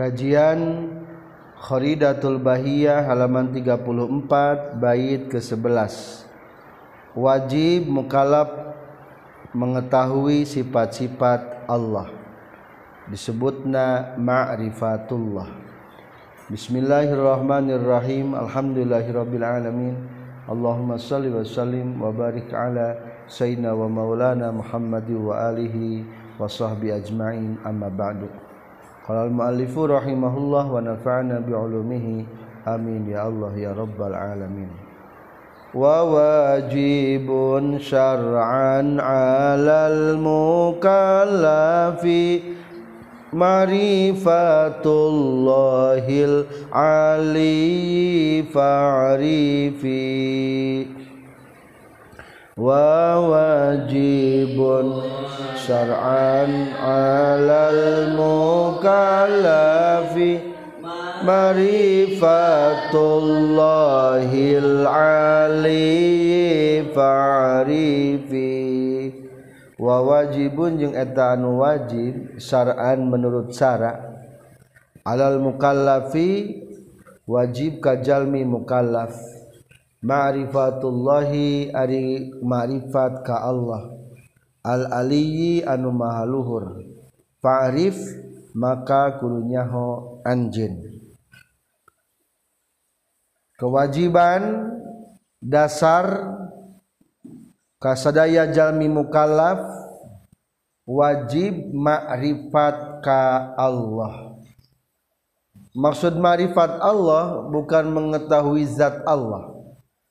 Kajian Khoridatul Bahiyah halaman 34 bait ke-11 Wajib mukalaf mengetahui sifat-sifat Allah. Disebutna ma'rifatullah. Bismillahirrahmanirrahim. Alhamdulillahirabbil alamin Allahumma salli wa sallim wa barik ala sayyidina wa maulana Muhammad wa alihi wa sahbi ajma'in. Amma ba'du Qala al-muallifu rahimahullah wa nafa'na bi'ulumihi amin ya Allah ya rabbal alamin wa wajibun syar'an 'alal mukallafi marifatullahil ali fa'rifi wawajibun syar'an alal mukallafi marifatullahil ali fa'rifi wa wajibun jeung eta anu wajib syar'an menurut syara. alal mukallafi wajib kajalmi mukallaf ma'rifatullahi ari ma'rifat ka Allah. Al aliyyi anu maha luhur. Fa'rif maka kulunyaho anjeun. Kewajiban dasar kasadaya jalmi mukallaf wajib ma'rifat ka Allah. Maksud ma'rifat Allah bukan mengetahui zat Allah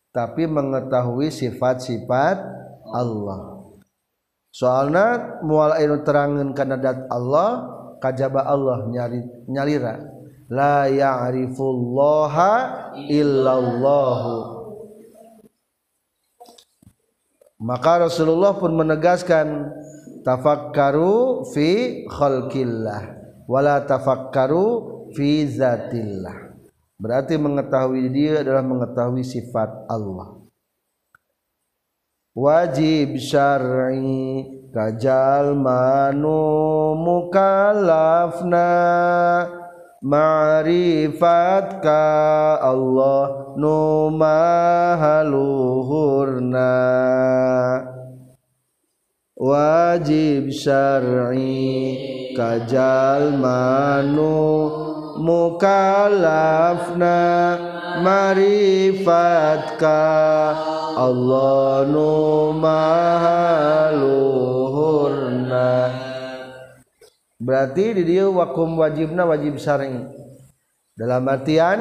tapi mengetahui sifat-sifat Allah. Soalnya mual anu terangin kana dat Allah kajaba Allah nyari nyalira. La ya'rifullaha illallahu. Maka Rasulullah pun menegaskan tafakkaru fi khalqillah wala tafakkaru fi zatillah berarti mengetahui dia adalah mengetahui sifat Allah. Wajib syar'i kajal manu mukallafna ma'rifat ka Allah nu mahaluhurna wajib syar'i kajal manu mukallafna marifat ka Allah nu mahaluhurna. Berarti di dia wakum wajibna wajib syar'i dalam artian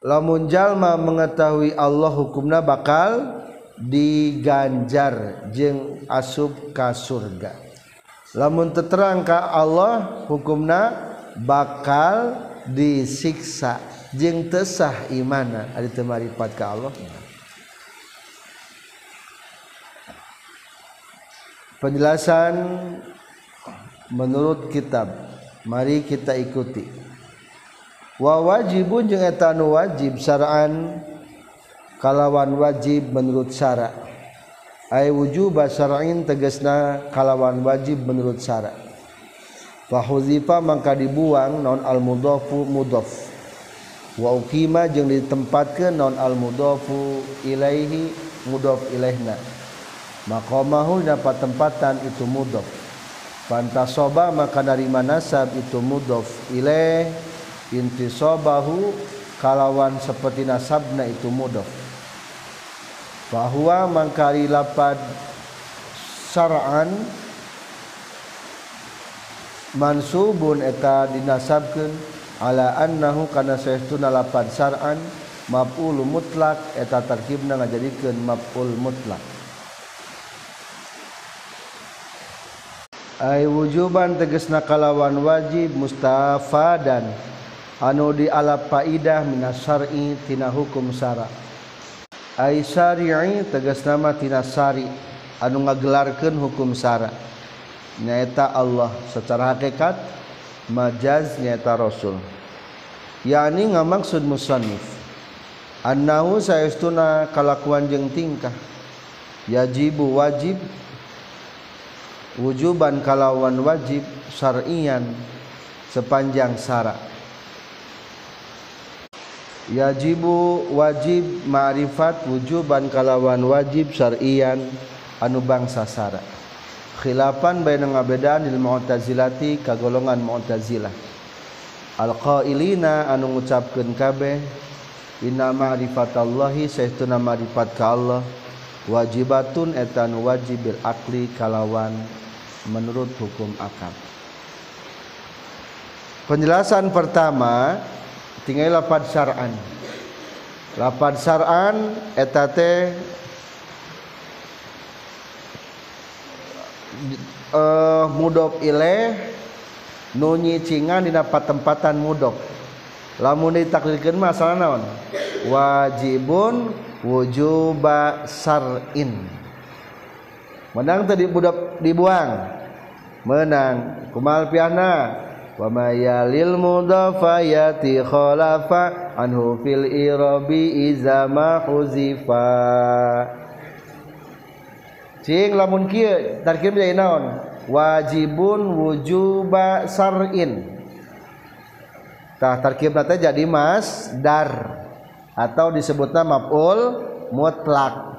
lamun jalma mengetahui Allah hukumna bakal diganjar jeung asub ka surga lamun terang ka Allah hukumna bakal disiksa. Jeung tesah imana? Ari teu marifat ka Allah? Penjelasan menurut kitab. Mari kita ikuti. Wa wajibun jeung eta wajib syar'an kalawan wajib menurut syara ay wujuba syar'in tegasna kalawan wajib menurut syara fa huzifa mangka dibuang non al mudhafu mudhaf. Wa uqima jeung ditempatkeun non al mudhafu ilaihi mudhaf ilaihna. Maqamahu dapat tempatan itu mudhaf. Fantasoba maka dari manasab itu mudhaf ilaih. Intisobahu kalawan seperti nasabna itu mudhaf. bahwa mangkari lapad saraan mansubun eta dinasabkeun ala annahu kana saestuna lapad saraan maf'ul mutlak eta tarkibna ngajadikeun maf'ul mutlak. Ay wujuban tegesna kalawan wajib mustafadan anu dialap faidah minasari tina hukum syara' Aisari tegas nama tinasari anu ngagelarkan hukum Sara. Nyaeta Allah. Secara hakikat majaz nyaeta Rasul. Yakni ngamaksud musannif. Annahu sayastuna kalakuan jeung tingkah. Yajibu wajib. Wujuban kalawan wajib. Syar'iyan sepanjang syarat yajibu wajib ma'rifat wujuban kalawan wajib syar'iyan anu bangsa syarat khilafan baina ngabedaan lil mu'tazilati kagolongan mu'tazilah alqailina anu ngucapkeun kabeh inna ma'rifatallahi saestuna ma'rifat ka Allah wajibatun etan wajib bil akli kalawan menurut hukum akal. Penjelasan pertama tinggal lapad syar'an lapad syar'an eta teh uh, eh, mudop ileh nunyicingan dina patempatan mudok. Lamun ditaklilkeun masalah naon? Wajibun wujuba sar'in. Menang tadi budak dibuang. Menang kumal piana. Wa mayalil mudafayati khalafa anhu fil irabi iza ma huzifa. Cing lamun kieu tarkib jadi naon? Wajibun wujuba sar'in tah tarkib teh jadi mas dar atau disebutna maf'ul mutlak.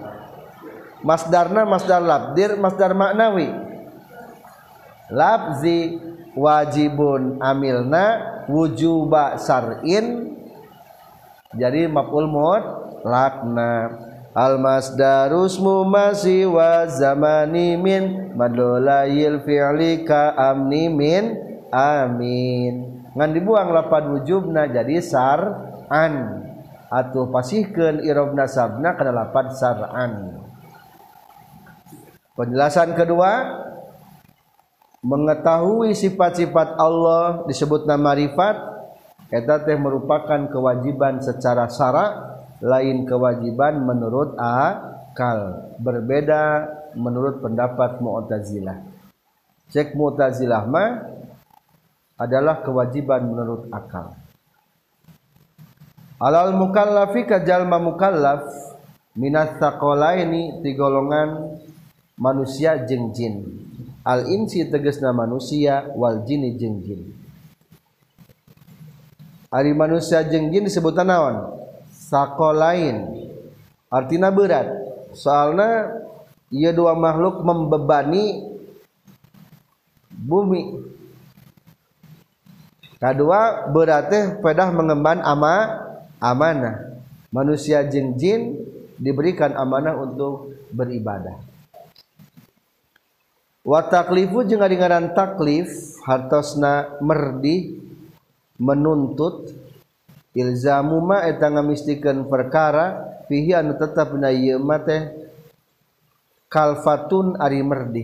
Masdarna masdar labdir masdar maknawi labzi wajibun amilna wujuba sar'in jadi maf'ul mutlakna al masdarus mumasi wa zamani min madlolayil fi'li amni min. Amin. Ngan dibuang lapan wujubna jadi sar'an atau pasihkeun irobna sabna kana lapan sar'an penjelasan kedua mengetahui sifat-sifat Allah disebut nama rifat eta teh merupakan kewajiban secara syarak lain kewajiban menurut akal. Berbeda menurut pendapat Mu'tazilah. Cek Mu'tazilah mah adalah kewajiban menurut akal. Alal mukallafi ka jalma mukallaf minat ini di golongan manusia jeung jin al insi tegasna manusia wal jini jeung jin. Ari manusia jeung jin disebutan naon? Lain. Artina berat. Soalnya ia dua makhluk membebani bumi. Kedua berarti pedah mengemban ama amanah. Manusia jin jin diberikan amanah untuk beribadah wataklifu jeung ngadengaran taklif hartosna merdi menuntut ilzamu ma eta ngamistikeun perkara fihi anu tetep na ieu teh kalfatun ari merdi.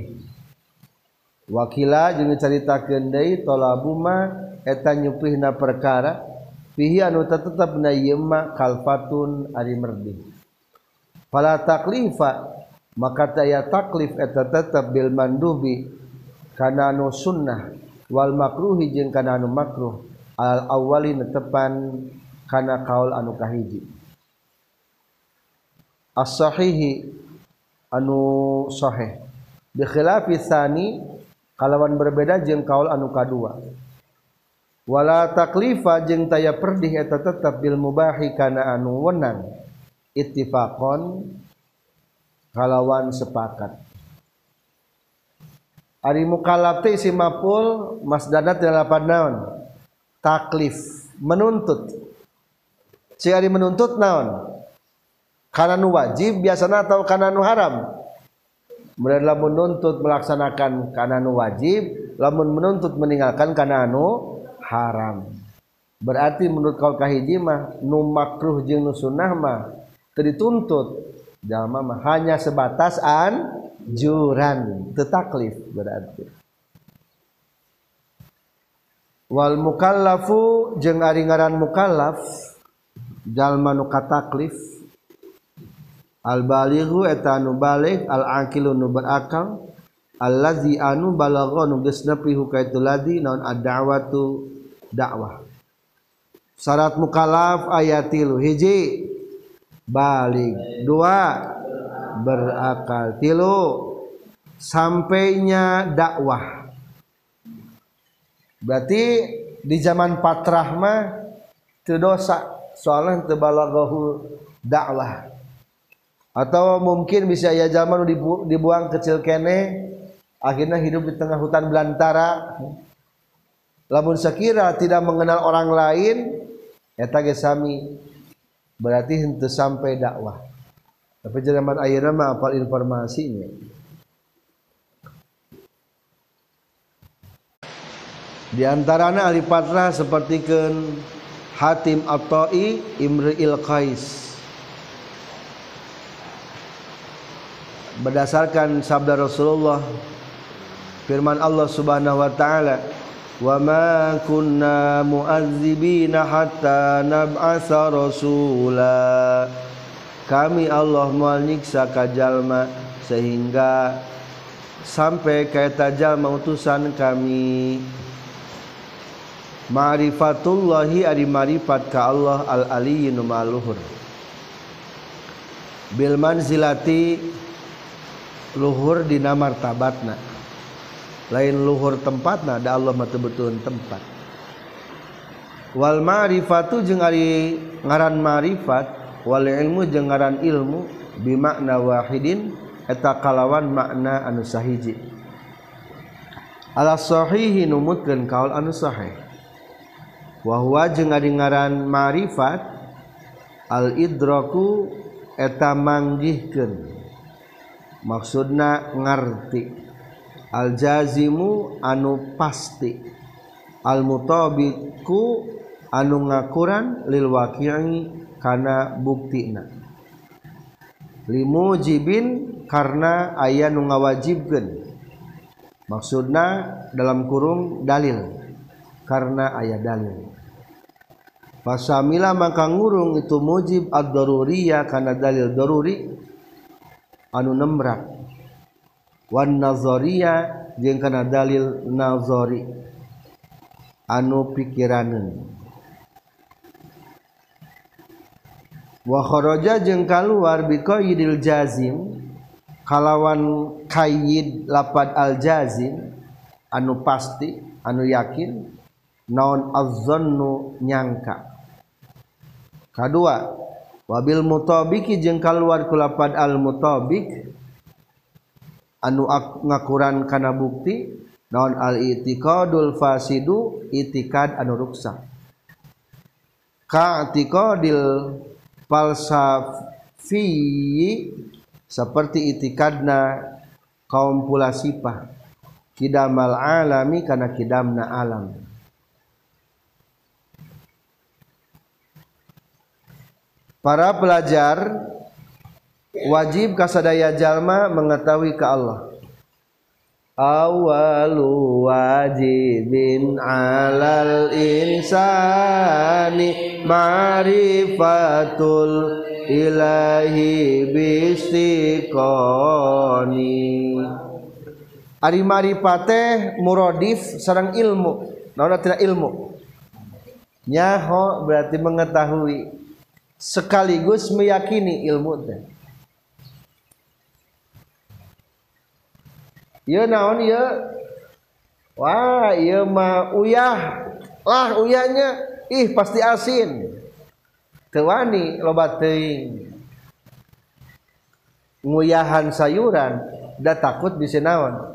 Wakila jeung caritakeun deui talabu ma eta nyupihna perkara fihi anu tetep na ieu kalfatun ari merdi. Fala taklifa maka taya taklif eta tetap bil mandubi kana anu sunnah wal makruhi jeung kana anu makruh. Al awali netepan kana kaul anu kahiji. As sahihi anu sahih. Bi khilafi tsani kalawan berbeda jeung kaul anu kadua. Wala taklifa jeung taya perdih eta tetap bil mubahi kana anu wenang. Ittifaqon kalawan sepakat. Ari mukallaf teh isi maful masdarna teh lapan naon? Taklif menuntut. Si ari menuntut naon? Karena nu wajib biasanya atau karena nu haram Mereka menuntut melaksanakan karena nu wajib lamun menuntut meninggalkan karena nu haram. Berarti menurut kau kahiji mah nu makruh jeung nu sunnah mah dituntut jalma mah hanya sebatas anjuran. Tetaklif berarti. Wal mukallafu jeung ari ngaran mukallaf jalma nu kataklif. Al balighu eta anu baligh al aqilu nu berakal allazi anu balagha nu geus nepi hukaitu ladi naon ad-da'watu dakwah. Syarat mukallaf ayatilu hiji balig dua. Berakal. Tilu. Sampainya dakwah. Berarti di zaman patrahma itu dosa. Soalnya tebalaghahu dakwah. Atau mungkin bisa ya zaman dibu dibuang kecil kene akhirnya hidup di tengah hutan belantara. Lamun sekira tidak mengenal orang lain eta ge sami berarti henteu sampai dakwah. Tapi zaman ayeuna mah apal informasinya di antaranya ahli patra seperti ken Hatim At-Ta'i Imri'il Qais. Berdasarkan sabda Rasulullah firman Allah Subhanahu wa taala ma kunna mu'adzibina hatta nab'atsa rasula. Kami Allah moal nyiksa ka jalma sehingga sampai ka eta jalma utusan kami. Ma'rifatullahi ari marifat ka Allah al aliyyin maluhur bil manzilati luhur dina martabatna lain luhur tempat nah ada Allah betul tempat. Wal ma'rifatu jeung ari ngaran ma'rifat wal ilmu jeung ngaran ilmu bimakna wahidin eta kalawan makna anu sahiji. Ala sahihi numutkeun kaul anu sahih. Wa huwa jeung ari ngaran ma'rifat al idraku eta manggihkeun. Maksudna ngarti. aljazimu anu pasti. Almutobiku anu ngakuran lil lilwakiangi kana buktina. Limujibin karena ayah nu ngawajibkeun. Maksudna dalam kurung dalil karena ayah dalil. Fasamila maka ngurung itu mujib ad-daruriyah karena dalil daruri anu nemrak. wan nazoria jeung kana dalil nazori anu pikiraneun wa kharaja jeung kaluar bi qaidil jazim kalawan kaid lapad al jazim anu pasti anu yakin naon azzannu nyangka. Kadua wabil mutabiki jeung kaluar kulapad al mutabik anu ngakuran kana bukti naon al itiqadul fasidu itikad anu ruksak ka itiqadil falsafi seperti itikadna kaum pula sipah. Kidamal alami kana kidamna alam. Para pelajar wajib kasadaya jalma mengetahui ke Allah. Awalu wajibin alal insani ma'rifatul ilahi bistiqoni Ari maripate muradif sarang ilmu. Naon tidak ilmu? Nyaho berarti mengetahui sekaligus meyakini ilmu teh Ieu naon ieu wah ieu mah uyah. Lah uyahnya ih pasti asin. Teu wani loba teuing. Nguyahan sayuran da takut bisa naon?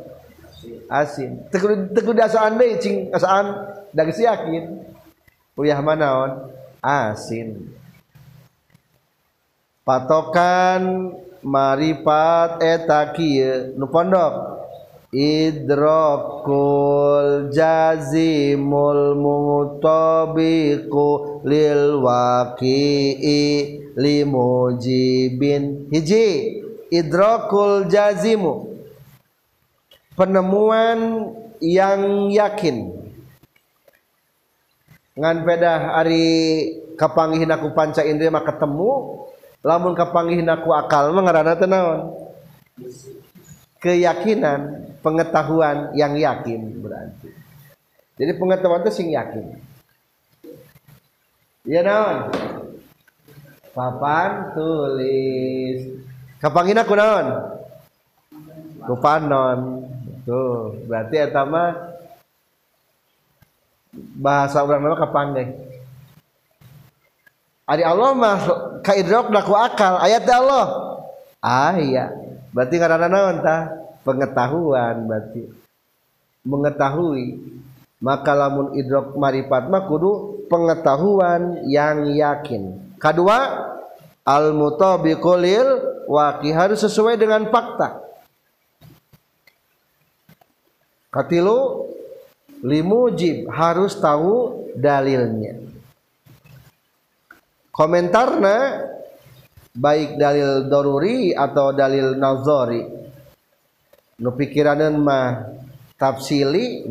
Asin. Teu kudu asaan deui cing asaan da geus yakin. Uyah mah naon? Asin. Patokan maripat eta kieu nu pondok idrakul jazimul mutabiqu lil waqi'i limujibin. Hiji idrakul jazimu. Penemuan yang yakin. Ngan pedah ari kapanggih aku panca indri mah ketemu lamun kapanggih aku akal mengarana tenawan keyakinan pengetahuan yang yakin berarti. Jadi pengetahuan itu sing yakin. Ya naon? Papan tulis. Kapanggih aku naon? Kupanon. Tuh berarti eta bahasa orang nama kapanggih Ari Allah mah kaidrok daku akal. Ayat Allah. Ah iya. Berarti karena naon tah pengetahuan berarti. Mengetahui. Maka lamun idrok marifat mah kudu pengetahuan yang yakin. Kedua al mutabiqulil waqi harus sesuai dengan fakta. Katilu limujib harus tahu dalilnya. Komentarna baik dalil doruri atau dalil nazari nu pikiranan mah tafsili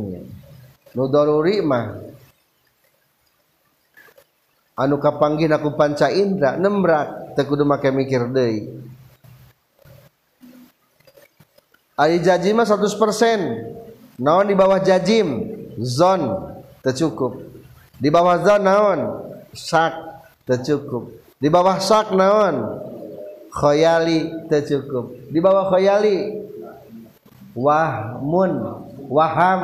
nu doruri mah anu kapanggih aku panca indra nembrak teu kudu make mikir deui. Ari jaji mah 100% naon di bawah jajim zon teu cukup. Di bawah zon naon? Sak teu cukup. Di bawah sak naon? Khayali teu cukup. Di bawah khayali wahmun waham.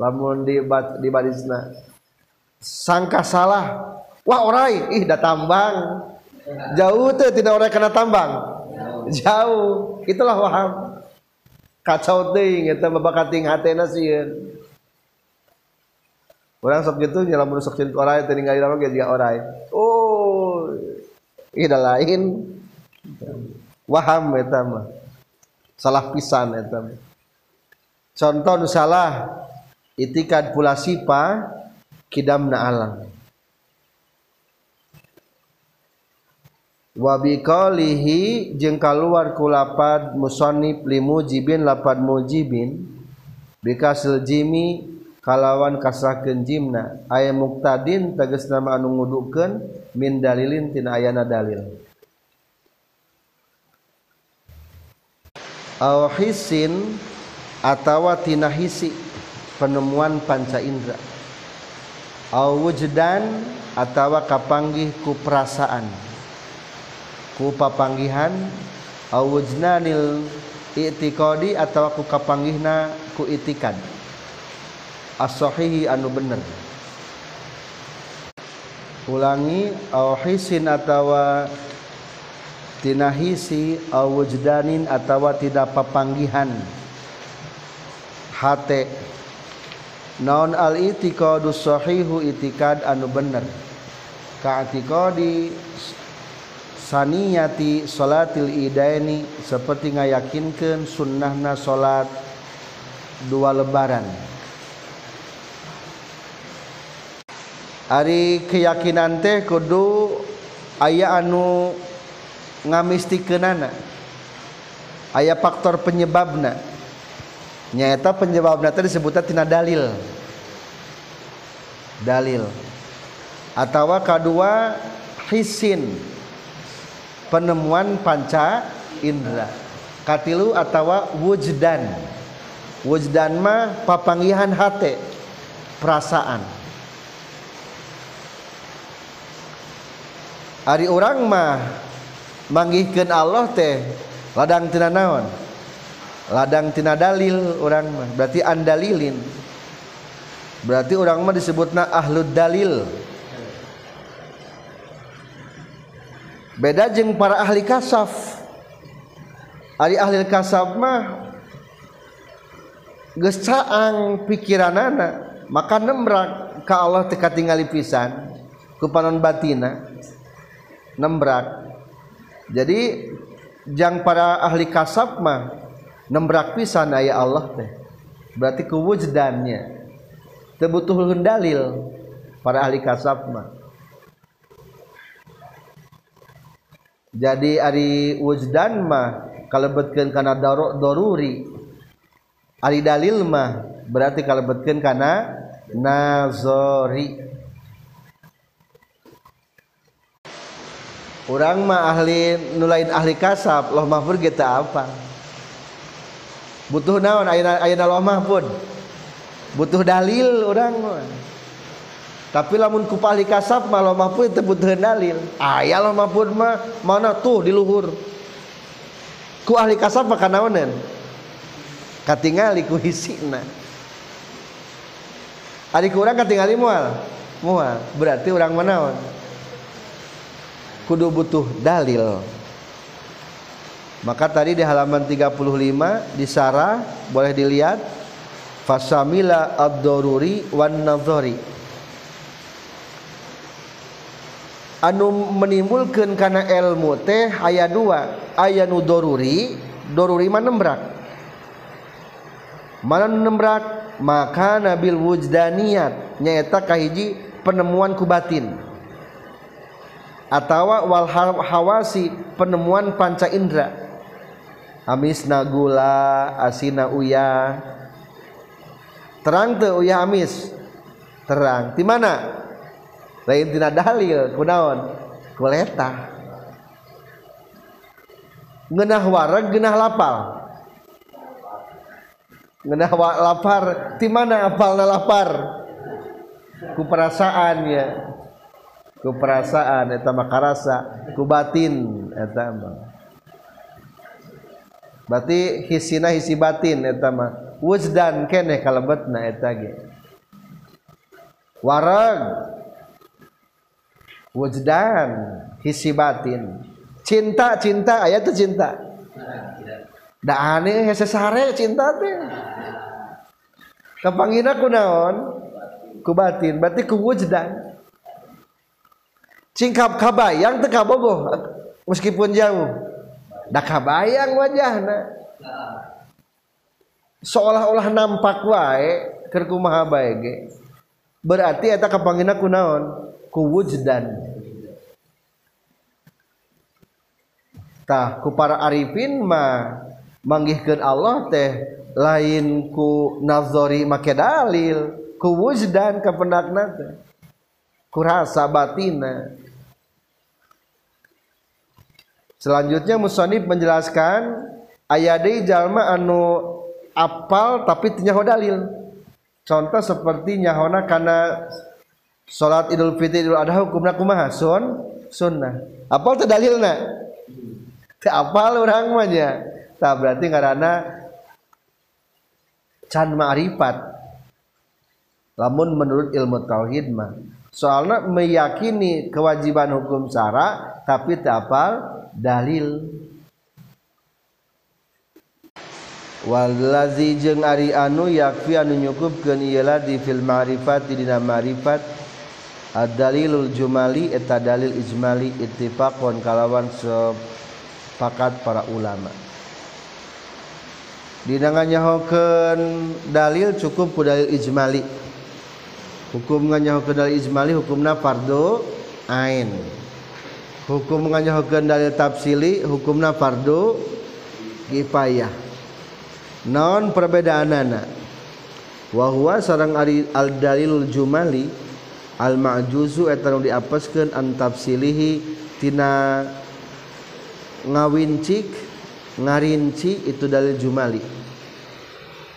Lamun di barisna sangka salah. Wah orai. Ih da tambang. Jauh tuh tidak orang kena tambang. Jauh. Itulah waham. Kacau ting itu babakating hatena sieun. Orang sok gitu nyala mun sok cint orai teu ningali lama ge orai. Oh. Ih da lain. Waham eta mah salah pisan eta contoh nu salah itikad pula sipa kidamna alam wa biqalihi jeung kaluar ku lapad musannif limujibin lapad mujibin bikasil jimi kalawan kasrakeun jimna. Aya muktadin tegasna anu ngudukeun min dalilin tina ayana dalil. Aw hisin atawa tina hisi penemuan panca indera. Wujdan atawa kapanggih ku perasaan. Ku papanggihan wujnanil i'tiqadi atawa ku kapanggihna ku itikad as-sahihi anu bener. Ulangi au hisin atawa tinahisi awujdanin atawa tidak papanggihan. Hate. Naon al itiqadu sahihu itikad anu bener. Ka atiqadi saniyati salatil idaini seperti ngayakinkeun sunnahna salat dua lebaran. Ari keyakinan teh kudu aya anu ngamistikeunana aya faktor penyebabna. Nyata penyebabna teh disebutna tina dalil. Dalil. Atau kedua hisin. Penemuan panca indera. Katilu atau wujdan. Wujdan mah papanggihan hati perasaan. Hari orang mah manggihkan Allah teh ladang tina naon? Ladang tina dalil orang mah. Berarti andalilin berarti orang mah disebutna ahlud dalil. Beda jeng para ahli kasaf. Ahli ahli kasaf mah geus caang pikiranana. Maka nembrak ka Allah teka tingali pisan ku panon batina. Nembrak jadi jang para ahli kasaf mah nembrak pisan aya Allah teh. Berarti kewujdannya. Tebutuh dalil para ahli kasab mah. Jadi ari wujdan mah kalebetkeun kana doruri. Ari dalil mah berarti kalebetkeun kana nazori orang mah ahli nulain ahli kasab loh mahfud kita apa? Butuh naon ayana ayana loh mahfud butuh dalil orang tapi lamun kupali kasab malah mahfud itu butuh dalil. Ayah loh mahfud mah mana tuh di luhur? Ku ahli kasab maka naonan katingali ku hisina. Adik kurang katingali mual? Mual. Berarti orang menaon kudu butuh dalil. Maka tadi di halaman 35 di Sarah boleh dilihat fasamila ad-daruri wan nadhari. Anu menimbulkan karena ilmu teh aya dua aya nu doruri doruri mana nembrak. Mana nembrak? Maka nabil wujdaniyat nyaeta kahiji penemuan kubatin atau wal hawasi penemuan panca indera. Amis nagula asina uya. Terang tuh uya amis. Terang. Di mana? Lain tina dalil kunaon? Kuleta ngenah wareg genah lapal ngenah lapar. Di mana apalna lapar? Ku perasaan ya ku perasaan eta mah karasa ku batin eta mah. Berarti hisina hisi batin eta mah. Wujdan keneh kalebetna eta ge. Warag wujdan hisi batin. Cinta cinta ayat itu cinta. Da aneh hese sare cinta teh. Kapanggina ku naon? Ku batin berarti ku wujdan cingkap kabayang teu kabogoh meskipun jauh da kabayang wajahna seolah-olah nampak wae keur kumaha bae ge. Berarti eta kapanggina ku naon? Ku wujdan. Tah ku para arifin mah manggihkeun Allah teh lain ku nazari make dalil ku wujdan ka pendakna teh. Ku rasa batina selanjutnya musonib menjelaskan ayat jalma anu apal tapi tinyaho dalil. Contoh seperti nyahona karena salat Idul Fitri Idul Adha hukumna kumaha? Sun sunnah. Apal teh dalilna? Teu apal urang mah nya. Berarti ngaranna can ma'rifat. Lamun menurut ilmu tauhid mah soalnya meyakini kewajiban hukum syara tapi teu apal dalil. Walazi jeung ari anu yakfi anu nyukupkeun ieu di fil ma'rifat dina ma'rifat. Ad-dalilul jumali eta dalil ijmali ittifaqon kalawan sepakat para ulama. Dina nganyahokeun dalil cukup ku dalil ijmali hukum nganyahokeun dalil ijmali hukumna fardu ain. Hukum nganyahokeun dalil tafsili hukumna fardu kifayah. Non perbedaanana. Wa huwa sareng al dalilul jumali al ma'juzu eta nu diapeskeun an tafsilihi tina ngawincik ngarinci itu dalil jumali.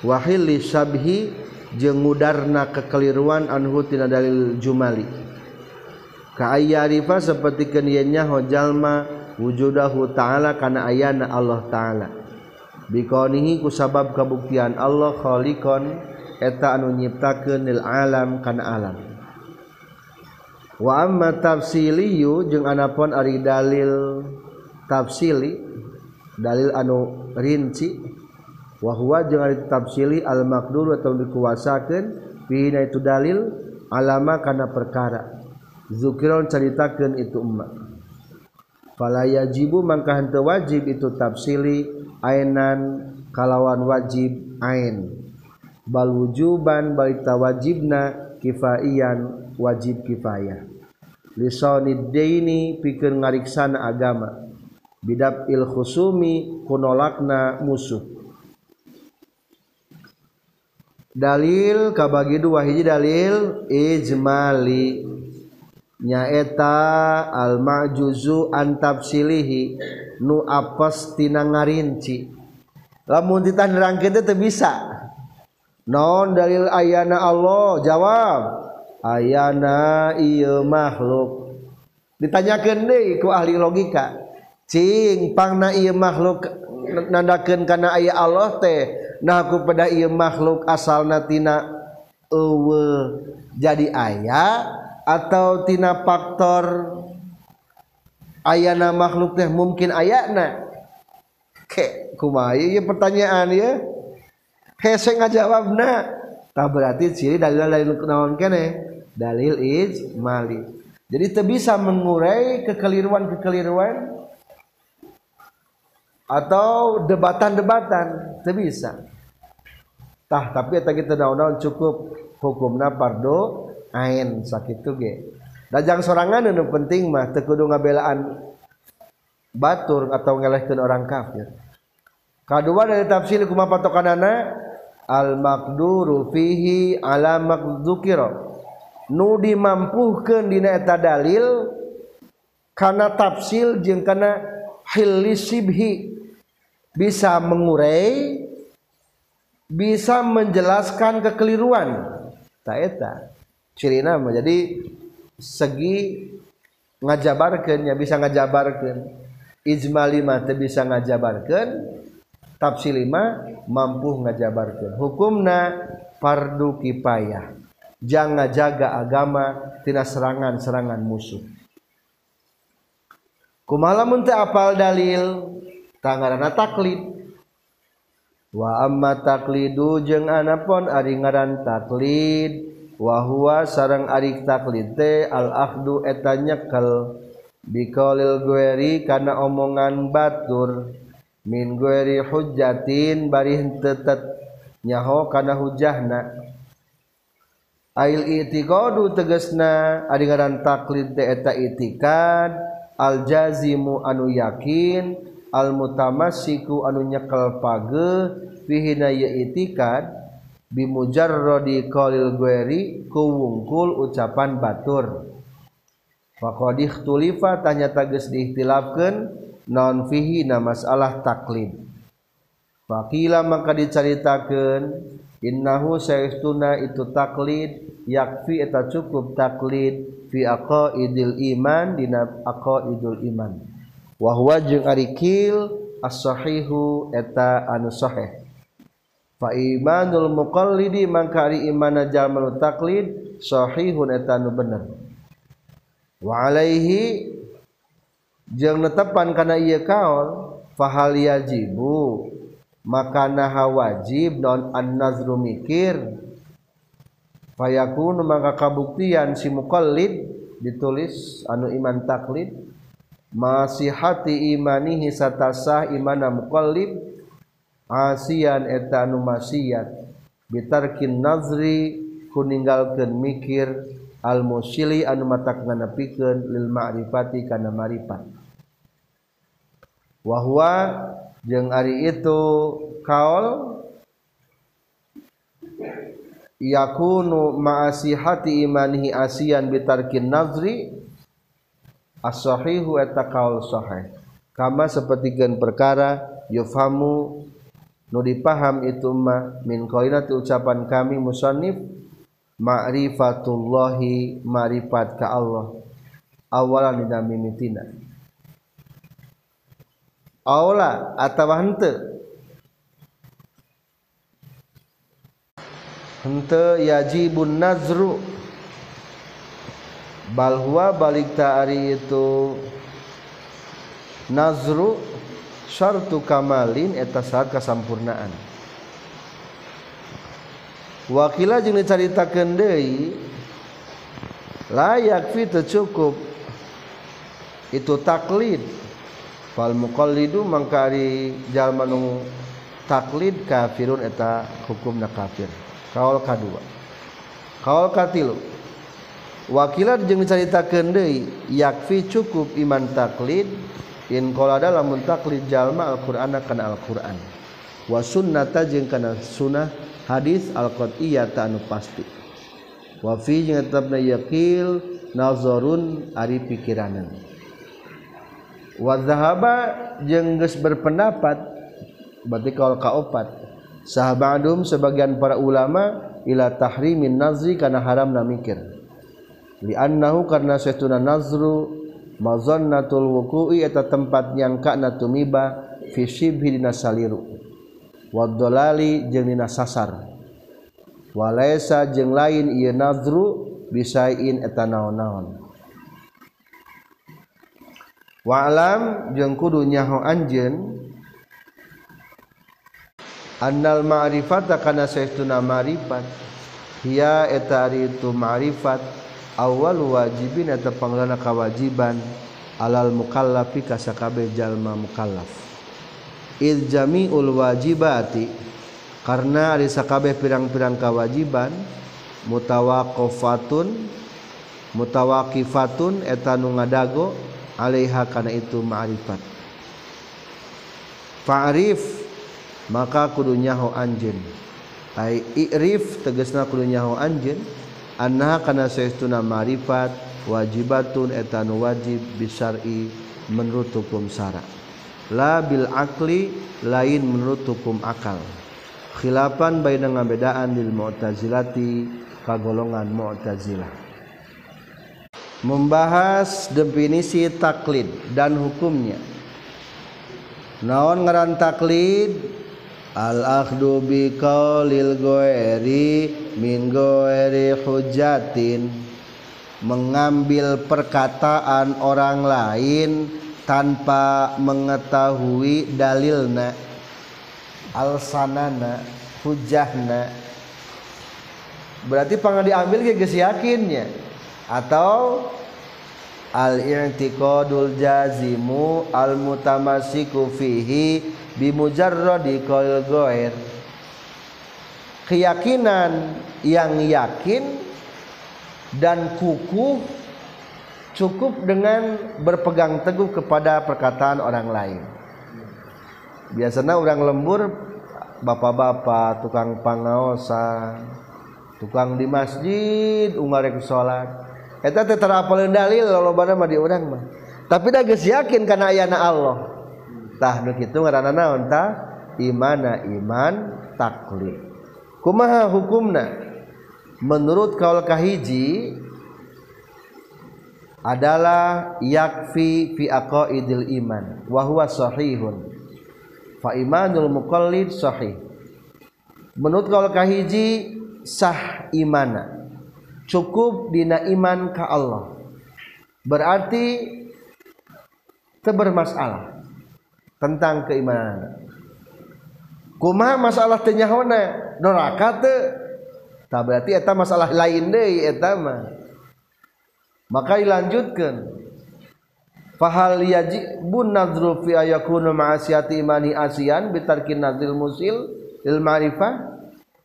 Wahil li syabhi jeung ngudarna kekeliruan anhu tina dalil jumali. Ka ayyarifa sapertikeun yen nya hojalma wujudahu ta'ala kana ayana Allah ta'ala. Bikonihi ku sabab kabuktian Allah khaliqan eta anu nyiptakeun lil alam kana alam. Wa amma tafsiliyu jeung anapun ari dalil tafsili dalil anu rinci wa huwa jeung ari tafsili al maqdur atau dikuasakeun fi itu dalil alama kana perkara. Zukiron caritakeun itu umma fala yajibu mangka henteu wajib itu tafsili ainan kalawan wajib ain. Bal wujuban balik tawajibna kifaian wajib kifayah. Lisonidaini pikir ngariksana agama. Bidab il khusumi kunolakna musuh dalil kabagi dua hiji dalil ijmali. Nyaeta al-ma'juzu antab silihi nu apes tina ngarinci. Lamun titah nerangkeun teh teu bisa. Non dalil ayana Allah? Jawab ayana ieu makhluk. Ditanyakeun deui ku ahli logika. Cing pangna ieu makhluk nandakeun kana aya Allah teh nahku pada ia makhluk asal natina jadi ayah atautina faktor ayana makhluk teh mungkin ayatna ke kuma pertanyaan ya he ngajawab na tak berarti ciri dalil dalil naon kene? Dalil ijmali. Jadi itu bisa mengurai kekeliruan-kekeliruan atau debatan-debatan itu bisa tah tapi eta kita daun-daun cukup. Hukumna pardo ain sakitu ge. Dajang sorangan anu penting mah teu kudu ngabelaan batur atau ngelehkeun orang kafir. Kadua dari tafsir kumaha patokanana al maqduru fihi ala maqdzukira. Nu dimampuhkeun dina eta dalil kana tafsil jeung kana hilisibhi bisa mengurai bisa menjelaskan kekeliruan. Taeta ciri nama jadi segi ngajabarkannya bisa ngajabarkan ijma lima teu bisa ngajabarkan tafsir lima mampu ngajabarkan hukumna fardu kipayah jangan jaga agama tina serangan-serangan musuh. Kumalamun teh apal dalil tangarana taklid. wa amma taklidu jeung anapon ari ngaran taklid. Wa huwa sareng ari taklid teh al akhdu eta nyekel. Biqaulil gueri kana omongan batur. Min gueri hujjatin bari tetet nyaho kana hujahna. Ail itiqadu tegesna ari ngaran taklid teh eta itikad al jazimu anu yakin almutamasiku anu nyekel page fihina itikad bimujarrodi qalil gueri ku wungkul ucapan batur. Faqad ikhtulifa tanya tages diihtilafkeun non fihi na masalah taklid. Faqila maka dicaritakeun innahu saestuna itu taklid yakfi eta cukup taklid fi aqaidil iman dina aqaidul iman. Wa huwa jeung ari kil as-sahihu eta anu sahih. Fa imanul muqallidi mangka ari iman jalma taklid sahihun eta anu bener. Wa alaihi jeung netepan kana ieu kaul fahal yajibu maka naha wajib non an nazru mikir fayakun maka kabuktian si mukallid ditulis anu iman taklid masih hati imanihi satasah imana mukallid asian eta anu maksiat bitarkin nazri kuninggalkeun mikir al musili anu matak nganepikeun lil ma'rifati kana marifat. Wa huwa jeung ari itu kaul yakunu ma'asihati imanihi asian bitarkin nazri as-sahihu eta kaul sahih. Kama sapertikeun perkara yufhamu nu dipaham itu mah min qainati ucapan kami musannif ma'rifatullahi ma'rifat ka Allah. Awalan dina mimitina aula atawa henteu hente yajibun nazru balwa balik taari itu Nazru Syartu Kamalin eta syarat kasampurnaan. Wakila jeung dicaritakeun deui layak fi cukup. Itu taklid. Fal muqallidu mangkari jalma nu taklid kafirun eta hukumna kafir. Kaul kadua kaul katilu wakilat jeung dicaritakeun deui yakfi cukup iman taklid in qala lamun taklid jalma alqur'ana kana alqur'an. Wa sunnata jeung kana sunnah hadis alqat'iyata anu pasti. Wa fi jeung tetepna yaqil nazarun ari pikiranan. Wa zahaba jeung geus berpendapat berarti kaul kaopat sahabadum sebagian para ulama ila tahrimin nazri kana haramna mikir. Li annahu karena saytuna nazru mazannatul wuku'i eta tempat yang kana tumiba visibru wadolali jengina sasarwalaesa jeng lain ia nadru bisain etan naon-naon. Walam jeng kudu nyaho anjen annal ma'rifat kana saestuna ma'rifat hiya eta itu ma'rifat awal wajibin atau panglana kewajiban alal mukallafi kasakabe jalma mukallaf. Idjami ul wajibati karena ada sakabe pirang-pirang kewajiban mutawakofatun mutawakifatun etanu ngadago alaiha karena itu ma'rifat. Fa'rif maka kudunyaho anjin tai i'rif tegesna kudunyaho anjin anjeun annaha kana saestuna ma'rifat wajibatun eta nu wajib bisar'i menurut hukum syara la bil akli lain menurut hukum akal. Khilafan baina ngabedaan lil mu'tazilati kagolongan mu'tazilah membahas definisi taklid dan hukumnya. Naon ngaran taklid al akhdu bi qaulil ghairi min ghairi hujatin mengambil perkataan orang lain tanpa mengetahui dalilna alsanana hujahna berarti pangan diambil geus yakinnya? Atau al-i'tiqadul jazimu al-mutamasiku fihi bimujarradi qaul ghair keyakinan yang yakin dan kukuh cukup dengan berpegang teguh kepada perkataan orang lain. Biasanya orang lembur bapak-bapak tukang pangaosan tukang di masjid ungarek sholat. Eta teh terapal dalil lolobana mah di urang mah. Tapi dah geus yakin kana ayana Allah tah nu kitu ngaranna naon tah imana iman taklid. Kumaha hukumna? Menurut kaul kahiji adalah yakfi fi aqaidil iman wa huwa sahihun. Fa imanul muqallid sahih. Menurut kaul kahiji sah imana. Cukup dina iman ka Allah. Berarti bermasalah tentang keimanan. Kumaha masalah teu nyahona neraka teu tah berarti eta masalah lain deui eta mah. Maka dilanjutkan fahal yajibun nadru fi ayakunu ma'asiyati imani asian bitarkin nadril musil lil ma'rifah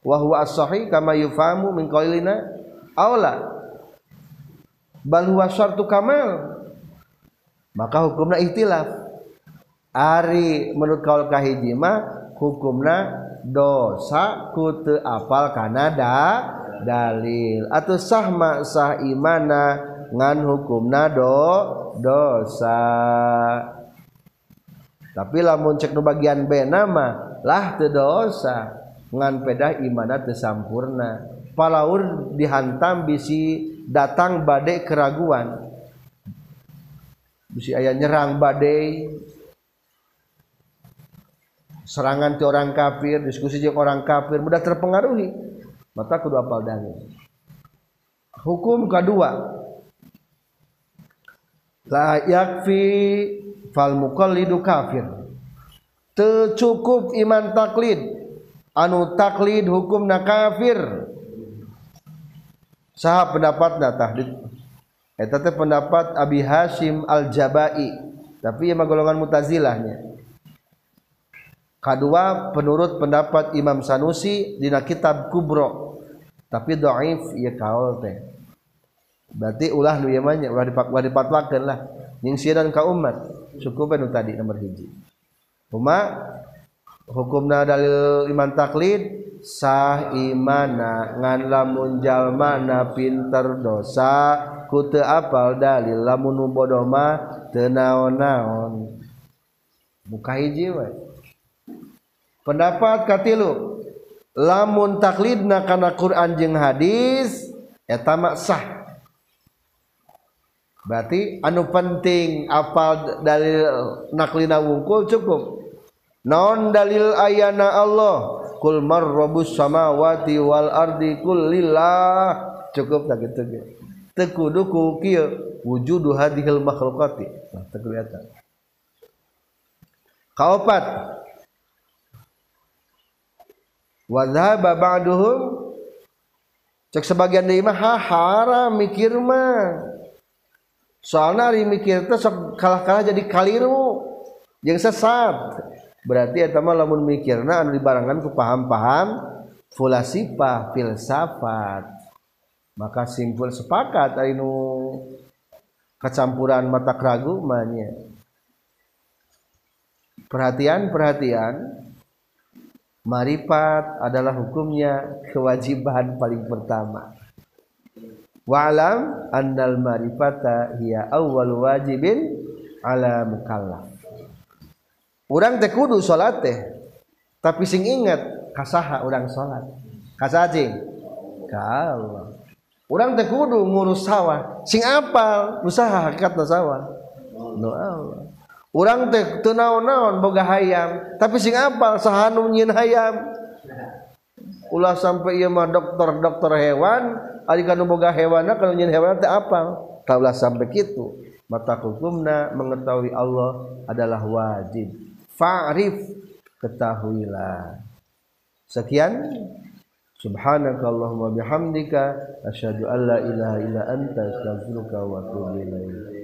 wa huwa as-sahih kama yufamu min aula bal huwa syartu kamal. Maka hukumna ihtilaf ari menurut kaul kahiji mah hukumna dosa ku teu apal kana da dalil. Atau sah sah imana ngan hukumna do dosa. Tapi lamun cek nu bagian B nama lah teu dosa. Ngan pedah imana teu sampurna. Palaur dihantam bisi datang badai keraguan. Bisi ayah nyerang badai serangan ke orang kafir diskusi dengan orang kafir mudah terpengaruhi. Maka kedua apal dalil. Hukum kedua. La yakfi fal muqallidu kafir. Tercukup iman taklid. Anu taklid hukum na kafir. Saha pendapat datah eta pendapat Abi Hashim Al-Jabai. Tapi yang golongan Mutazilahnya kedua penurut pendapat Imam Sanusi dina kitab Kubro. Tapi dhaif ieu kaul teh. Berarti ulah nu ieu mah ulah dipak ulah dipatwakeun lah. Nyingsiran ka umat cukup nu tadi nomor hiji. Cuma hukumna dalil iman taklid sah imana ngan lamun jalmana pinter dosa ku teu apal dalil lamun bodoh naon-naon. Hiji we pendapat katilu. Lamun taklidna kana Quran jeung hadis eta mah sah. Berarti anu penting apal dalil naklina wungkul cukup. Non dalil ayana Allah? Kul marrabus samawati wal ardi kul lillah cukup tak gitu ge? Tekudu ku kieu wujudu hadhil makhluqati nah, teu kelihatan. Kaopat? Wa dhahaba ba'duhum. Cek sebagian deui mah haram mikir mah. Soalnya hari mikir teh sok kalah-kalah jadi kaliru jeung sesat. Berarti eta mah lamun mikirna anu dibarengan ku paham-paham fulasifah filsafat maka simpul sepakat ari nu kecampuran mata keragu manya perhatian perhatian marifat adalah hukumnya kewajiban paling pertama. Wa'lam annal marifata hiya awwal wajibin ala mukallaf. Orang teh kudu salat teh tapi sing ingat kasaha orang salat kasaji ka Allah orang teh kudu ngurus sawah. Sing apal usaha hakikat sawah. No Allah orang teh teu naon-naon boga hayam tapi sing apal saha nu nyieun hayam. Ulah sampai ieu mah dokter-dokter hewan ari kanu boga hewanna kanu nyieun hewan teh apal. Taulah sampai kitu. Mata hukumna mengetahui Allah adalah wajib. Fa'rif ketahuilah. Sekian. Subhanakallahumma bihamdika asyhadu an la ilaha illa anta astaghfiruka wa atubu ilaik